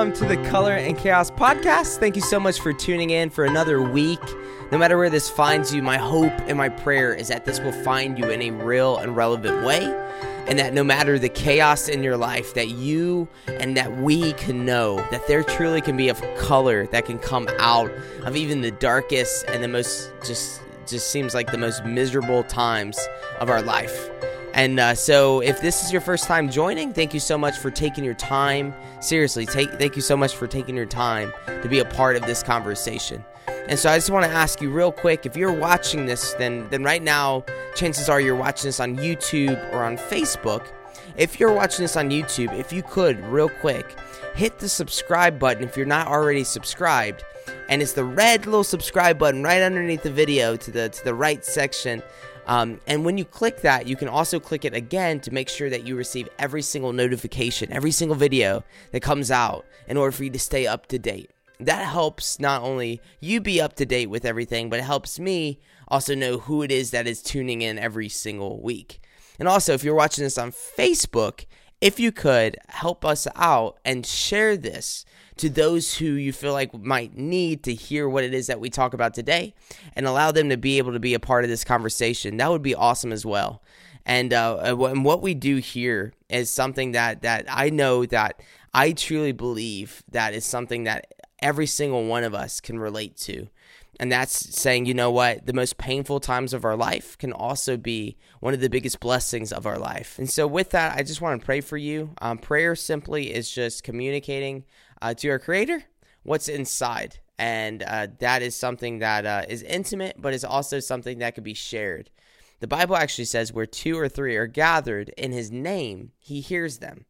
Welcome to the Color and Chaos podcast. Thank you so much for tuning in for another week. No matter where this finds you, my hope and my prayer is that this will find you in a real and relevant way. And that no matter the chaos in your life, that you and that we can know that there truly can be a color that can come out of even the darkest and the most just just seems like the most miserable times of our life. And uh, so, if this is your first time joining, thank you so much for taking your time. Seriously, take, thank you so much for taking your time to be a part of this conversation. And so, I just want to ask you real quick if you're watching this, then, then right now, chances are you're watching this on YouTube or on Facebook. If you're watching this on YouTube, if you could, real quick, hit the subscribe button if you're not already subscribed. And it's the red little subscribe button right underneath the video to the to the right section um, and when you click that, you can also click it again to make sure that you receive every single notification, every single video that comes out in order for you to stay up to date. That helps not only you be up to date with everything, but it helps me also know who it is that is tuning in every single week. And also, if you're watching this on Facebook, if you could help us out and share this to those who you feel like might need to hear what it is that we talk about today and allow them to be able to be a part of this conversation. That would be awesome as well. And, uh, and what we do here is something that, that I know that I truly believe that is something that every single one of us can relate to. And that's saying, you know what, the most painful times of our life can also be one of the biggest blessings of our life. And so, with that, I just want to pray for you. Um, prayer simply is just communicating uh, to our Creator what's inside. And uh, that is something that uh, is intimate, but is also something that can be shared. The Bible actually says, where two or three are gathered in His name, He hears them.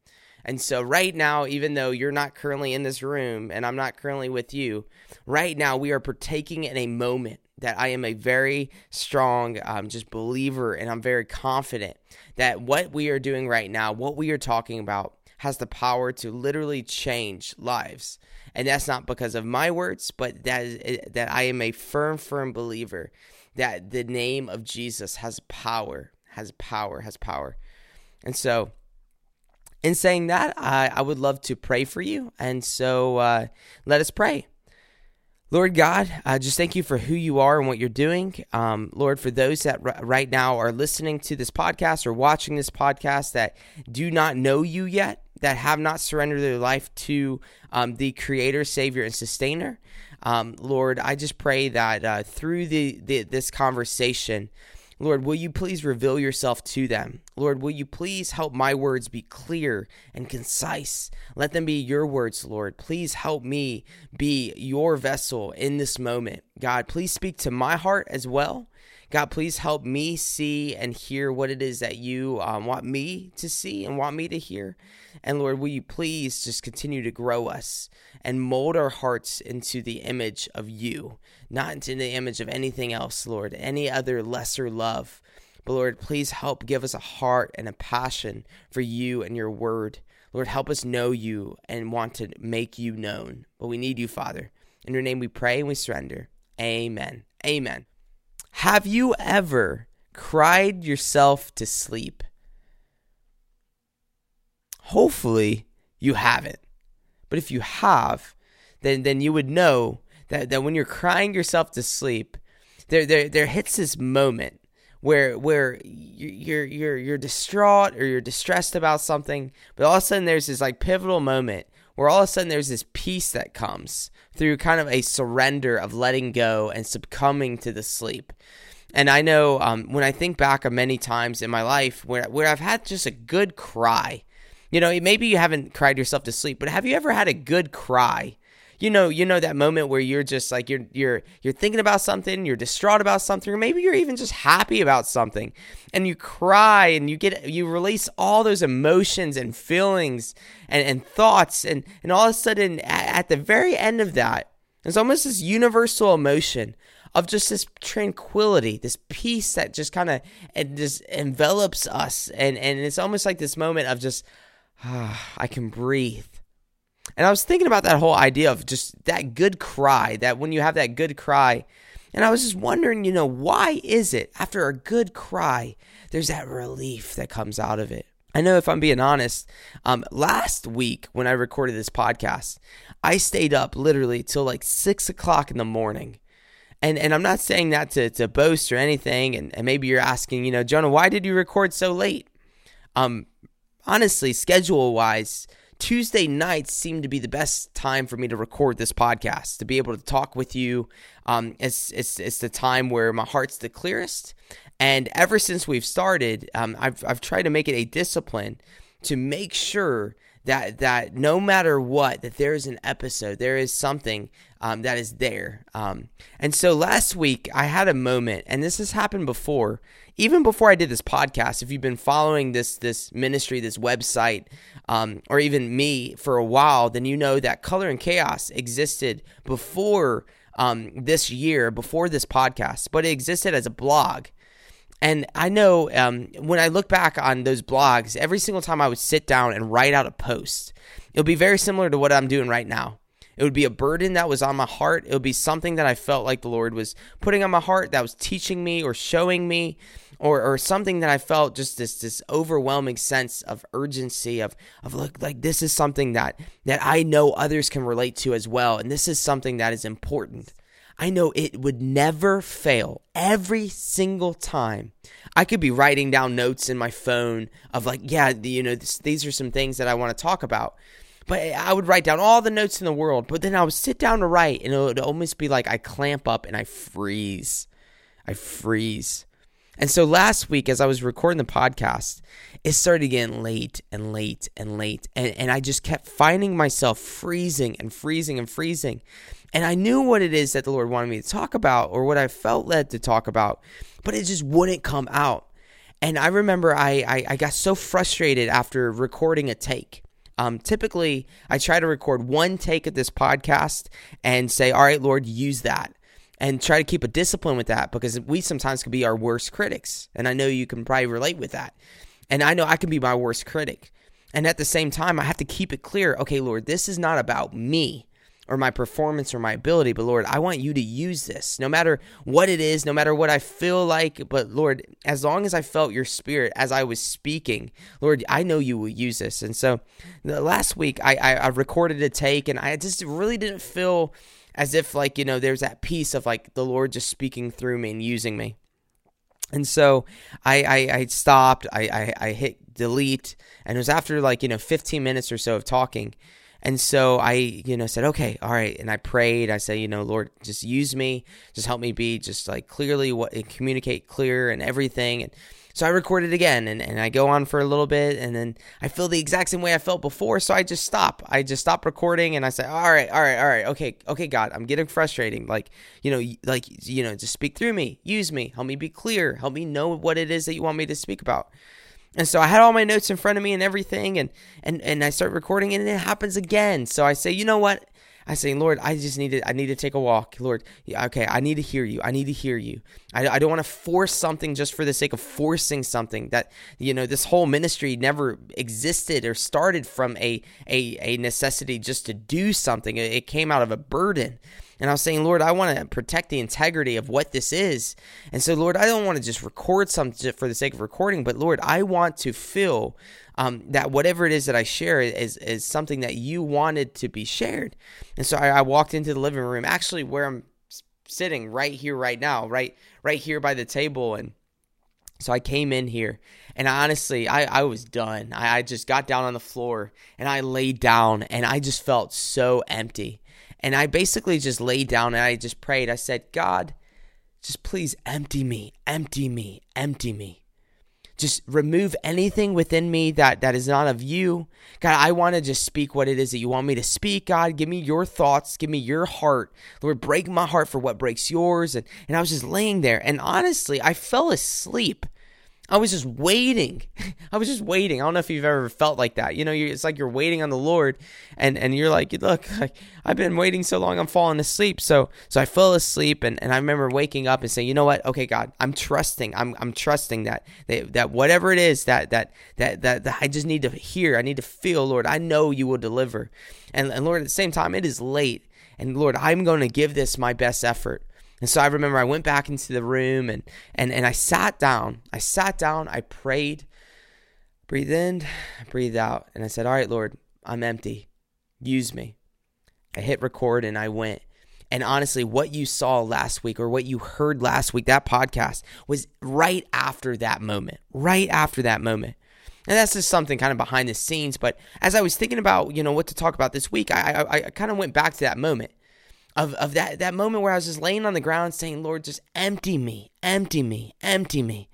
And so, right now, even though you're not currently in this room and I'm not currently with you, right now we are partaking in a moment that I am a very strong um, just believer and I'm very confident that what we are doing right now, what we are talking about, has the power to literally change lives. And that's not because of my words, but that is, that I am a firm, firm believer that the name of Jesus has power, has power, has power. And so, in saying that, I, I would love to pray for you. And so uh, let us pray. Lord God, uh, just thank you for who you are and what you're doing. Um, Lord, for those that r- right now are listening to this podcast or watching this podcast that do not know you yet, that have not surrendered their life to um, the Creator, Savior, and Sustainer, um, Lord, I just pray that uh, through the, the this conversation, Lord, will you please reveal yourself to them? Lord, will you please help my words be clear and concise? Let them be your words, Lord. Please help me be your vessel in this moment. God, please speak to my heart as well. God, please help me see and hear what it is that you um, want me to see and want me to hear. And Lord, will you please just continue to grow us and mold our hearts into the image of you, not into the image of anything else, Lord, any other lesser love. But Lord, please help give us a heart and a passion for you and your word. Lord, help us know you and want to make you known. But we need you, Father. In your name we pray and we surrender. Amen. Amen. Have you ever cried yourself to sleep? Hopefully, you haven't. But if you have, then then you would know that, that when you're crying yourself to sleep, there there there hits this moment where where you're you're you're distraught or you're distressed about something, but all of a sudden there's this like pivotal moment where all of a sudden there's this peace that comes through kind of a surrender of letting go and succumbing to the sleep. And I know um, when I think back of many times in my life where where I've had just a good cry, you know, maybe you haven't cried yourself to sleep, but have you ever had a good cry? You know, you know that moment where you're just like you're you're you're thinking about something, you're distraught about something, or maybe you're even just happy about something, and you cry and you get you release all those emotions and feelings and, and thoughts, and and all of a sudden at, at the very end of that, it's almost this universal emotion of just this tranquility, this peace that just kind of just envelops us, and and it's almost like this moment of just ah, I can breathe. And I was thinking about that whole idea of just that good cry, that when you have that good cry, and I was just wondering, you know, why is it after a good cry, there's that relief that comes out of it? I know if I'm being honest, um, last week when I recorded this podcast, I stayed up literally till like six o'clock in the morning. And and I'm not saying that to, to boast or anything. And, and maybe you're asking, you know, Jonah, why did you record so late? Um, honestly, schedule wise, Tuesday nights seem to be the best time for me to record this podcast, to be able to talk with you. Um, it's, it's, it's the time where my heart's the clearest. And ever since we've started, um, I've, I've tried to make it a discipline to make sure that that no matter what that there is an episode there is something um, that is there um, and so last week i had a moment and this has happened before even before i did this podcast if you've been following this this ministry this website um, or even me for a while then you know that color and chaos existed before um, this year before this podcast but it existed as a blog and I know um, when I look back on those blogs, every single time I would sit down and write out a post, it would be very similar to what I'm doing right now. It would be a burden that was on my heart. It would be something that I felt like the Lord was putting on my heart that was teaching me or showing me or, or something that I felt just this this overwhelming sense of urgency of of look like this is something that that I know others can relate to as well and this is something that is important. I know it would never fail every single time. I could be writing down notes in my phone of like, yeah, you know, this, these are some things that I want to talk about. But I would write down all the notes in the world, but then I would sit down to write and it would almost be like I clamp up and I freeze. I freeze. And so last week, as I was recording the podcast, it started getting late and late and late. And, and I just kept finding myself freezing and freezing and freezing. And I knew what it is that the Lord wanted me to talk about or what I felt led to talk about, but it just wouldn't come out. And I remember I, I, I got so frustrated after recording a take. Um, typically, I try to record one take of this podcast and say, All right, Lord, use that. And try to keep a discipline with that because we sometimes can be our worst critics. And I know you can probably relate with that. And I know I can be my worst critic. And at the same time, I have to keep it clear okay, Lord, this is not about me or my performance or my ability, but Lord, I want you to use this no matter what it is, no matter what I feel like. But Lord, as long as I felt your spirit as I was speaking, Lord, I know you will use this. And so last week, I, I, I recorded a take and I just really didn't feel as if, like, you know, there's that piece of like the Lord just speaking through me and using me. And so I, I, I stopped, I, I, I hit delete, and it was after like, you know, 15 minutes or so of talking and so I, you know, said, okay, all right. And I prayed. I said, you know, Lord, just use me. Just help me be just like clearly what communicate clear and everything. And so I recorded again and, and I go on for a little bit and then I feel the exact same way I felt before. So I just stop. I just stop recording and I say, all right, all right, all right. Okay, okay, God, I'm getting frustrating. Like, you know, like, you know, just speak through me, use me, help me be clear, help me know what it is that you want me to speak about. And so I had all my notes in front of me and everything, and and and I start recording, and it happens again. So I say, you know what? I say, Lord, I just need to, I need to take a walk. Lord, okay, I need to hear you. I need to hear you. I, I don't want to force something just for the sake of forcing something that, you know, this whole ministry never existed or started from a, a, a necessity just to do something. It came out of a burden. And I was saying, Lord, I want to protect the integrity of what this is. And so, Lord, I don't want to just record something for the sake of recording, but Lord, I want to feel um, that whatever it is that I share is, is something that you wanted to be shared. And so I, I walked into the living room, actually where I'm sitting right here, right now, right, right here by the table. And so I came in here and honestly, I, I was done. I, I just got down on the floor and I laid down and I just felt so empty. And I basically just laid down and I just prayed. I said, God, just please empty me, empty me, empty me. Just remove anything within me that, that is not of you. God, I want to just speak what it is that you want me to speak. God, give me your thoughts. Give me your heart. Lord, break my heart for what breaks yours. And, and I was just laying there. And honestly, I fell asleep. I was just waiting. I was just waiting. I don't know if you've ever felt like that. You know, it's like you're waiting on the Lord, and and you're like, look, I've been waiting so long, I'm falling asleep. So so I fell asleep, and, and I remember waking up and saying, you know what? Okay, God, I'm trusting. I'm I'm trusting that that, that whatever it is that, that that that that I just need to hear, I need to feel, Lord. I know you will deliver, and and Lord, at the same time, it is late, and Lord, I'm going to give this my best effort. And so I remember I went back into the room and and and I sat down. I sat down, I prayed. breathe in, breathe out. And I said, All right, Lord, I'm empty. Use me. I hit record and I went. And honestly, what you saw last week or what you heard last week, that podcast was right after that moment, right after that moment. And that's just something kind of behind the scenes. But as I was thinking about, you know, what to talk about this week, I, I, I kind of went back to that moment of, of that, that moment where I was just laying on the ground saying, Lord, just empty me, empty me, empty me.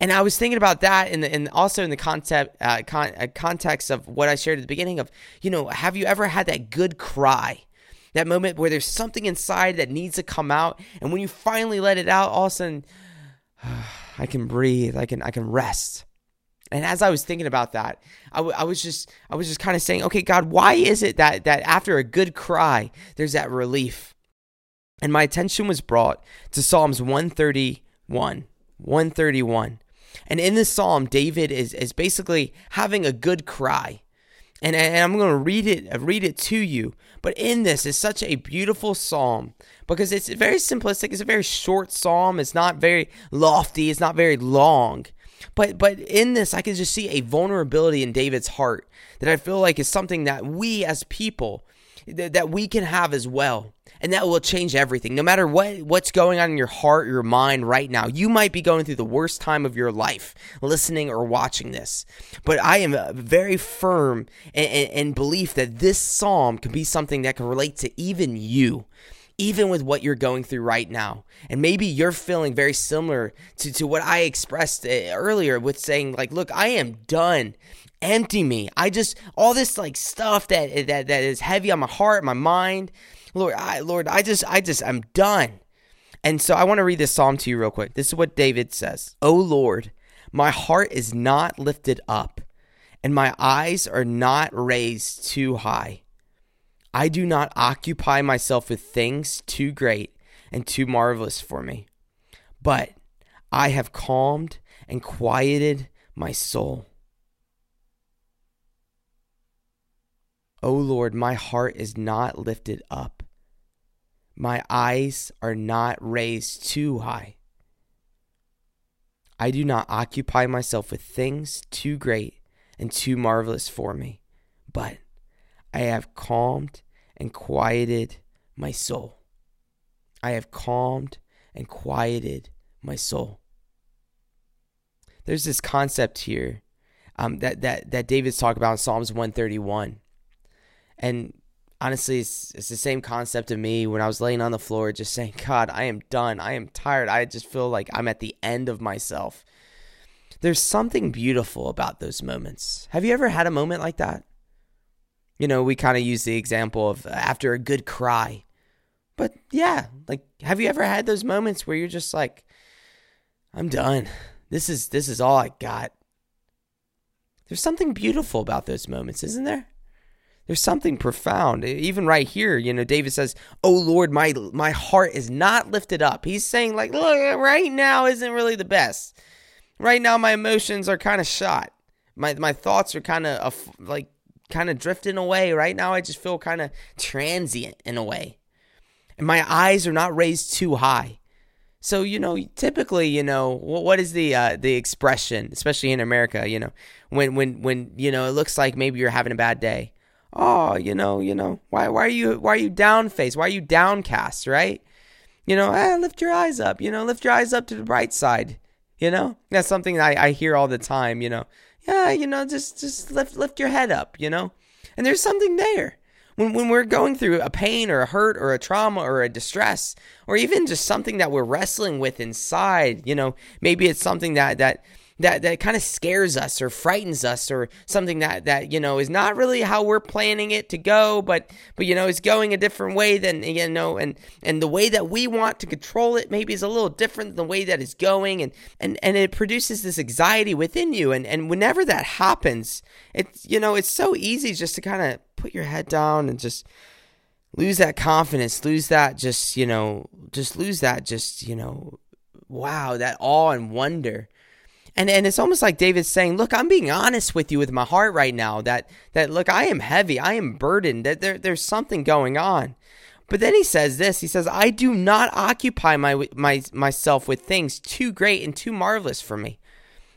And I was thinking about that, and and also in the concept uh, con- uh, context of what I shared at the beginning of, you know, have you ever had that good cry, that moment where there's something inside that needs to come out, and when you finally let it out, all of a sudden, I can breathe, I can I can rest. And as I was thinking about that, I, w- I was just I was just kind of saying, okay, God, why is it that that after a good cry, there's that relief? And my attention was brought to Psalms 131, 131. And in this psalm, David is, is basically having a good cry. And, and I'm going to read it read it to you. But in this is such a beautiful psalm because it's very simplistic. It's a very short psalm. It's not very lofty. It's not very long. But but in this, I can just see a vulnerability in David's heart that I feel like is something that we as people that, that we can have as well. And that will change everything. No matter what what's going on in your heart your mind right now you might be going through the worst time of your life listening or watching this. But i am very firm in, in, in belief that this psalm can be something that can relate to even you even with what you're going through right now. And maybe you're feeling very similar to, to what I expressed uh, earlier with saying, like, look, I am done empty me. I just all this like stuff that that that is heavy on my heart, my mind. Lord, I Lord, I just I just I'm done. And so I want to read this psalm to you real quick. This is what David says. "O Lord, my heart is not lifted up, and my eyes are not raised too high. I do not occupy myself with things too great and too marvelous for me, but I have calmed and quieted my soul. O Lord, my heart is not lifted up. My eyes are not raised too high. I do not occupy myself with things too great and too marvelous for me, but I have calmed and quieted my soul. I have calmed and quieted my soul. There's this concept here um, that, that, that David's talking about in Psalms 131 and honestly, it's, it's the same concept of me when I was laying on the floor, just saying, God, I am done. I am tired. I just feel like I'm at the end of myself. There's something beautiful about those moments. Have you ever had a moment like that? You know, we kind of use the example of uh, after a good cry. But yeah, like have you ever had those moments where you're just like I'm done. This is this is all I got. There's something beautiful about those moments, isn't there? There's something profound. Even right here, you know, David says, "Oh Lord, my my heart is not lifted up." He's saying like, "Look, right now isn't really the best. Right now my emotions are kind of shot. My my thoughts are kind of like kind of drifting away. Right now I just feel kind of transient in a way. And my eyes are not raised too high." So you know, typically, you know, what is the uh, the expression, especially in America? You know, when when when you know it looks like maybe you're having a bad day oh, you know, you know, why why are you why are you down face? Why are you downcast, right? You know, eh, lift your eyes up, you know, lift your eyes up to the bright side. You know? That's something I, I hear all the time, you know. Yeah, you know, just just lift lift your head up, you know? And there's something there. When when we're going through a pain or a hurt or a trauma or a distress, or even just something that we're wrestling with inside, you know, maybe it's something that that that that kind of scares us or frightens us or something that that you know is not really how we're planning it to go but but you know is going a different way than you know and and the way that we want to control it maybe is a little different than the way that it's going and and and it produces this anxiety within you and and whenever that happens it's you know it's so easy just to kind of put your head down and just lose that confidence lose that just you know just lose that just you know wow that awe and wonder and and it's almost like David's saying, "Look, I'm being honest with you with my heart right now. That that look, I am heavy. I am burdened. That there there's something going on." But then he says this. He says, "I do not occupy my my myself with things too great and too marvelous for me."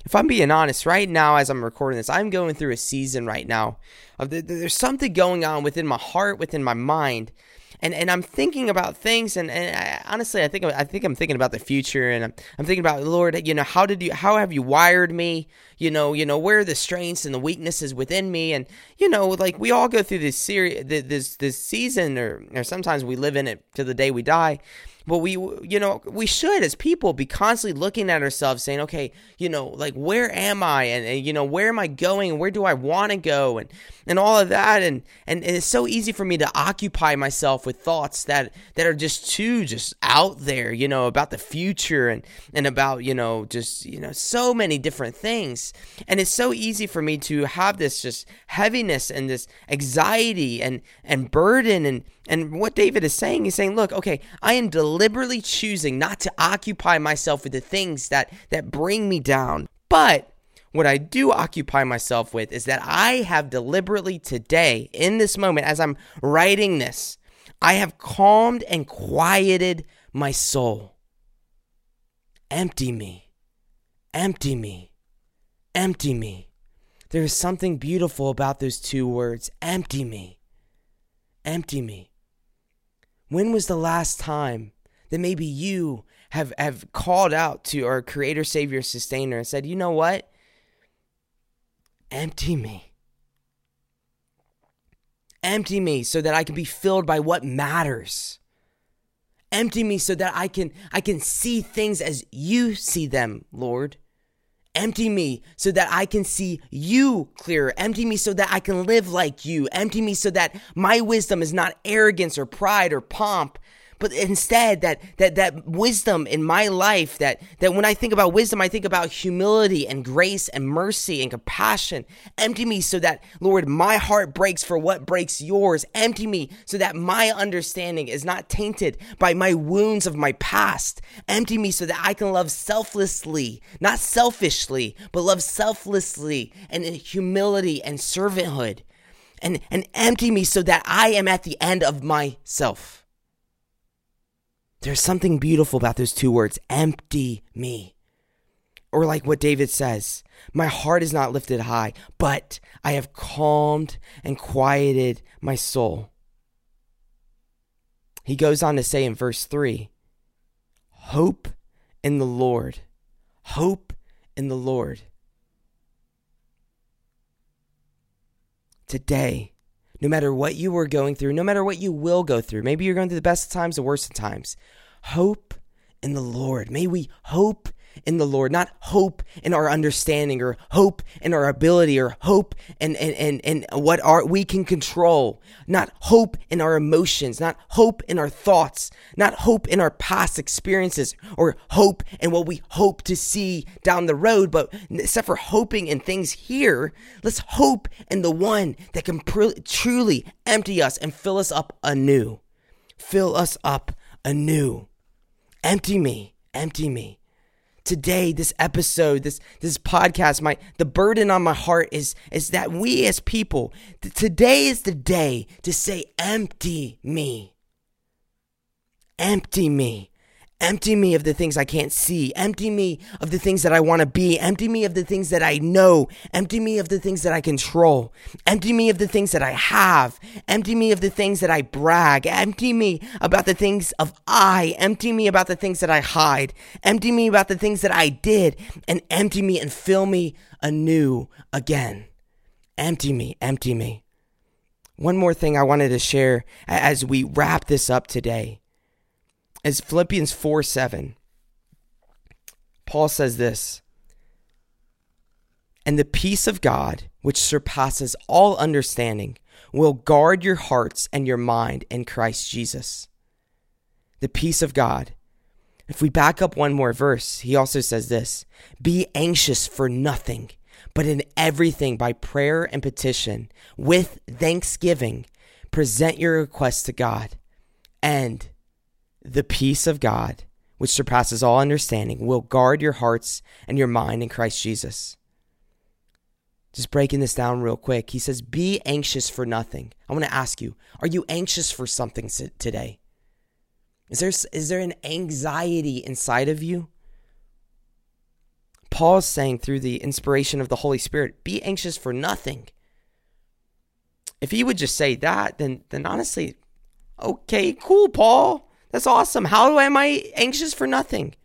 if I'm being honest, right now as I'm recording this, I'm going through a season right now of the, there's something going on within my heart, within my mind, and and I'm thinking about things, and, and I, honestly, I think I think I'm thinking about the future, and I'm, I'm thinking about Lord, you know, how did you, how have you wired me? You know, you know, where are the strengths and the weaknesses within me, and you know, like we all go through this series, this this season, or or sometimes we live in it to the day we die, but we you know we should as people be constantly looking at ourselves saying okay you know like where am i? And, and you know where am i going? Where do i want to go? And and all of that. And and it's so easy for me to occupy myself with thoughts that that are just too just out there you know about the future and and about you know just you know so many different things. And it's so easy for me to have this just heaviness and this anxiety and and burden. And and what David is saying, he's saying, look, okay, I am deliberately choosing not to occupy myself with the things that that bring me down. But what I do occupy myself with is that I have deliberately today, in this moment, as I'm writing this, I have calmed and quieted my soul. Empty me, empty me, empty me. There is something beautiful about those two words empty me, empty me. When was the last time that maybe you have, have called out to our Creator, Savior, Sustainer and said, you know what? Empty me. Empty me so that I can be filled by what matters. Empty me so that I can I can see things as you see them, Lord. Empty me so that I can see you clearer. Empty me so that I can live like you. Empty me so that my wisdom is not arrogance or pride or pomp, but instead that that that wisdom in my life that that when I think about wisdom I think about humility and grace and mercy and compassion. Empty me so that Lord my heart breaks for what breaks yours. Empty me so that my understanding is not tainted by my wounds of my past. Empty me so that I can love selflessly not selfishly but love selflessly and in humility and servanthood. And and empty me so that I am at the end of myself there's something beautiful about those two words empty me. Or like what David says, my heart is not lifted high, but I have calmed and quieted my soul. He goes on to say in verse 3 Hope in the Lord. Hope in the Lord. Today, no matter what you were going through, no matter what you will go through. Maybe you're going through the best of times, the worst of times. Hope in the Lord. May we hope in the Lord, not hope in our understanding or hope in our ability or hope in, in, in, in what our, we can control, not hope in our emotions, not hope in our thoughts, not hope in our past experiences or hope in what we hope to see down the road, but except for hoping in things here, let's hope in the one that can pr- truly empty us and fill us up anew. Fill us up anew. Empty me, empty me today this episode this this podcast my the burden on my heart is is that we as people th- today is the day to say empty me. Empty me Empty me of the things I can't see. Empty me of the things that I want to be. Empty me of the things that I know. Empty me of the things that I control. Empty me of the things that I have. Empty me of the things that I brag. Empty me about the things of I. Empty me about the things that I hide. Empty me about the things that I did. And empty me and fill me anew again. Empty me, empty me. One more thing I wanted to share as we wrap this up today is Philippians 4 7. Paul says this And the peace of God, which surpasses all understanding, will guard your hearts and your mind in Christ Jesus. The peace of God. If we back up one more verse, he also says this Be anxious for nothing, but in everything by prayer and petition, with thanksgiving, present your requests to God. And the peace of God, which surpasses all understanding, will guard your hearts and your mind in Christ Jesus. Just breaking this down real quick, he says, Be anxious for nothing. I want to ask you, are you anxious for something today? Is there, is there an anxiety inside of you? Paul's saying through the inspiration of the Holy Spirit, be anxious for nothing. If he would just say that, then then honestly, okay, cool, Paul. That's awesome. How am I anxious for nothing?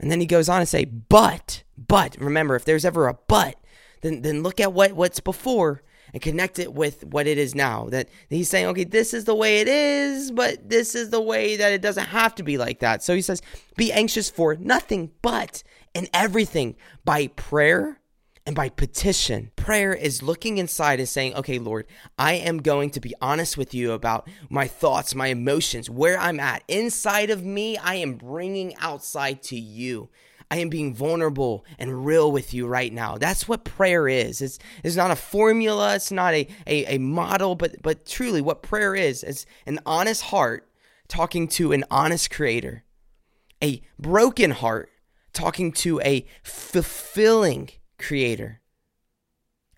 And then he goes on to say, but, but, remember, if there's ever a but, then then look at what, what's before and connect it with what it is now. That he's saying, okay, this is the way it is, but this is the way that it doesn't have to be like that. So he says, be anxious for nothing but in everything by prayer and by petition. Prayer is looking inside and saying, okay, Lord, I am going to be honest with you about my thoughts, my emotions, where I'm at. Inside of me, I am bringing outside to you. I am being vulnerable and real with you right now. That's what prayer is. It's, it's not a formula, it's not a, a, a model, but, but truly what prayer is is an honest heart talking to an honest creator, a broken heart talking to a fulfilling creator,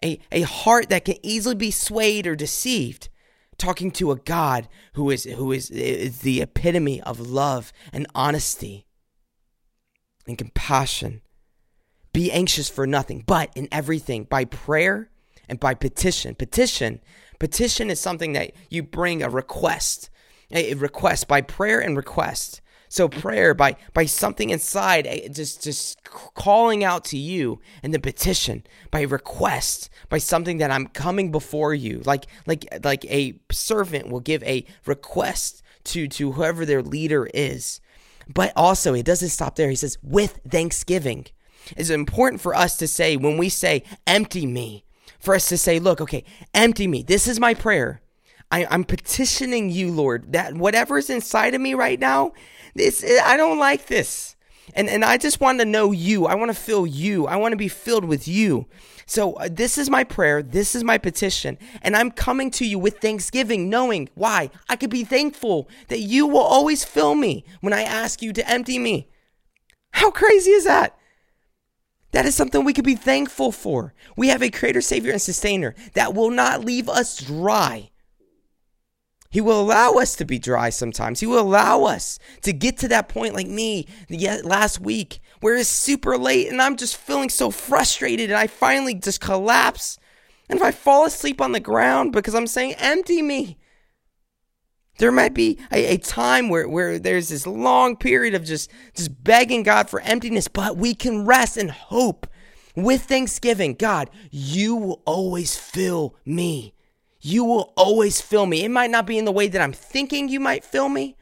a, a heart that can easily be swayed or deceived talking to a God who is who is, is the epitome of love and honesty and compassion. Be anxious for nothing, but in everything by prayer and by petition. Petition, petition is something that you bring a request, a request by prayer and request. So prayer by by something inside, eh, just just calling out to you, and the petition by request, by something that I'm coming before you, like like like a servant will give a request to to whoever their leader is. But also, it doesn't stop there. He says, with thanksgiving. It's important for us to say, when we say, empty me, for us to say, look, okay, empty me. This is my prayer. I, am petitioning you, Lord, that whatever's inside of me right now, this I don't like this. And and I just want to know you. I want to feel you. I want to be filled with you. So uh, this is my prayer. This is my petition. And I'm coming to you with thanksgiving, knowing why. I could be thankful that you will always fill me when I ask you to empty me. How crazy is that? That is something we could be thankful for. We have a creator, savior, and sustainer that will not leave us dry. He will allow us to be dry sometimes. He will allow us to get to that point like me uh, last week where it's super late and I'm just feeling so frustrated and I finally just collapse. And if I fall asleep on the ground because I'm saying, empty me, there might be a, a, time where, where there's this long period of just, just begging God for emptiness, but we can rest and hope with thanksgiving. God, you will always fill me. You will always fill me. It might not be in the way that I'm thinking you might fill me,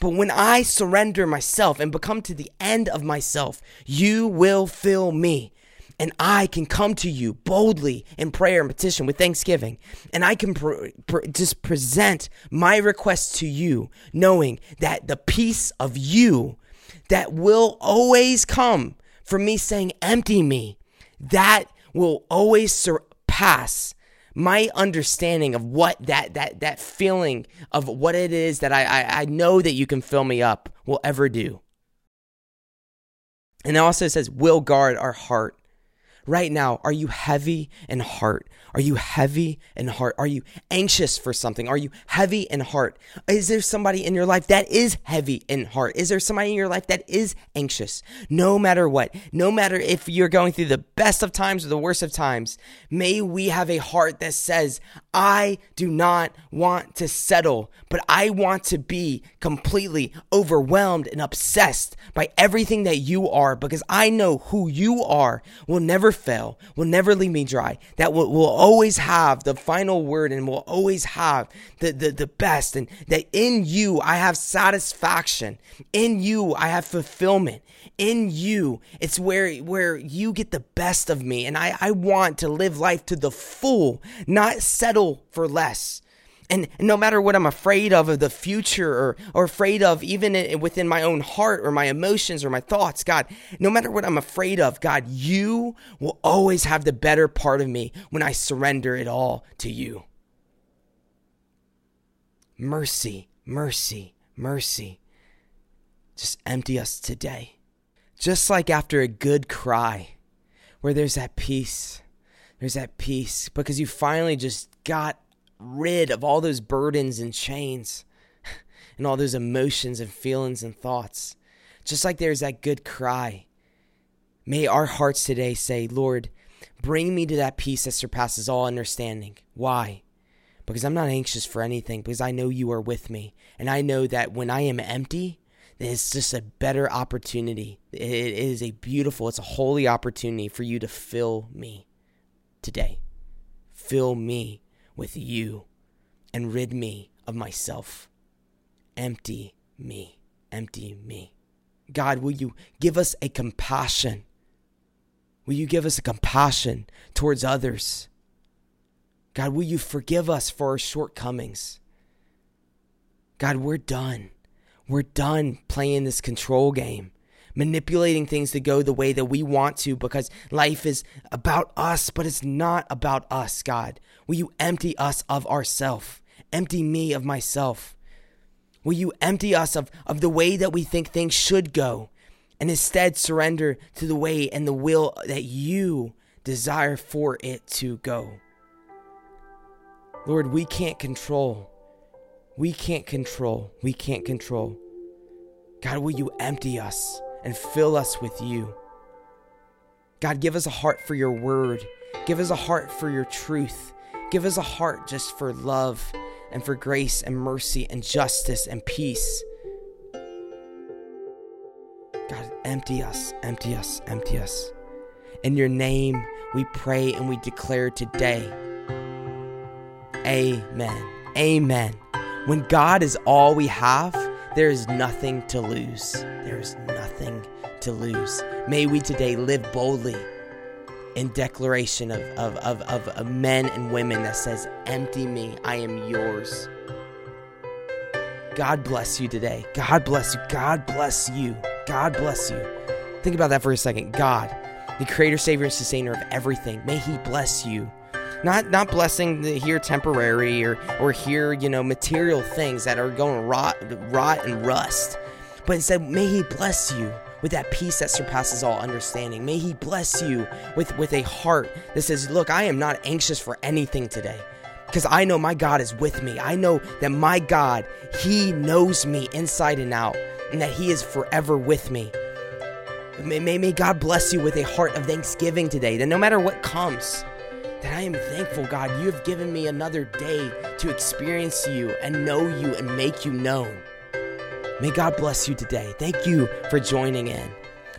but when I surrender myself and become to the end of myself, you will fill me. And I can come to you boldly in prayer and petition with thanksgiving. And I can pr- pr- just present my request to you, knowing that the peace of you that will always come from me saying, empty me, that will always surpass my understanding of what that that that feeling of what it is that I, I, I know that you can fill me up will ever do. And it also says, will guard our heart right now, are you heavy in heart? Are you heavy in heart? Are you anxious for something? Are you heavy in heart? Is there somebody in your life that is heavy in heart? Is there somebody in your life that is anxious? No matter what, no matter if you're going through the best of times or the worst of times, may we have a heart that says, I do not want to settle, but I want to be completely overwhelmed and obsessed by everything that you are because I know who you are will never fail, will never leave me dry, that will, will always have the final word and will always have the, the, the best, and that in you I have satisfaction, in you I have fulfillment, in you it's where where you get the best of me, and I, I want to live life to the full, not settle for less. And no matter what I'm afraid of of the future or, or afraid of even within my own heart or my emotions or my thoughts, God, no matter what I'm afraid of, God, you will always have the better part of me when I surrender it all to you. Mercy, mercy, mercy. Just empty us today. Just like after a good cry, where there's that peace. There's that peace because you finally just got rid of all those burdens and chains and all those emotions and feelings and thoughts. Just like there's that good cry. May our hearts today say, Lord, bring me to that peace that surpasses all understanding. Why? Because I'm not anxious for anything, because I know you are with me. And I know that when I am empty, it's just a better opportunity. It is a beautiful, it's a holy opportunity for you to fill me today. Fill me with you and rid me of myself. Empty me. Empty me. God, will you give us a compassion? Will you give us a compassion towards others? God, will you forgive us for our shortcomings? God, we're done. We're done playing this control game, manipulating things to go the way that we want to because life is about us, but it's not about us, God. Will you empty us of ourself? Empty me of myself. Will you empty us of, of the way that we think things should go and instead surrender to the way and the will that you desire for it to go? Lord, we can't control we can't control. We can't control. God, will you empty us and fill us with you? God, give us a heart for your word. Give us a heart for your truth. Give us a heart just for love and for grace and mercy and justice and peace. God, empty us, empty us, empty us. In your name, we pray and we declare today. Amen. Amen. When God is all we have, there is nothing to lose. There is nothing to lose. May we today live boldly in declaration of, of, of, of, men and women that says, Empty me, I am yours. God bless you today. God bless you. God bless you. God bless you. Think about that for a second. God, the creator, savior, and sustainer of everything, may he bless you not not blessing the here temporary or or here you know material things that are going to rot rot and rust but instead may he bless you with that peace that surpasses all understanding may he bless you with with a heart that says look i am not anxious for anything today because I know my God is with me. I know that my God, He knows me inside and out, and that He is forever with me. May, may, may God bless you with a heart of thanksgiving today, that no matter what comes, that I am thankful, God, you have given me another day to experience you and know you and make you known. May God bless you today. Thank you for joining in.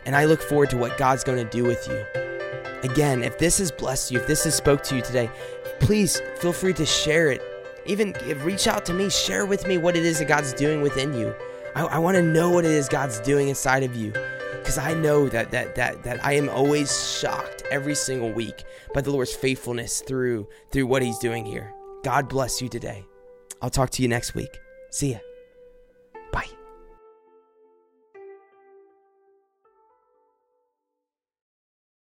And I look forward to what God's going to do with you. Again, if this has blessed you, if this has spoke to you today, please feel free to share it. Even reach out to me, share with me what it is that God's doing within you. I, I want to know what it is God's doing inside of you because I know that that that that I am always shocked every single week by the Lord's faithfulness through through what He's doing here. God bless you today. I'll talk to you next week. See ya.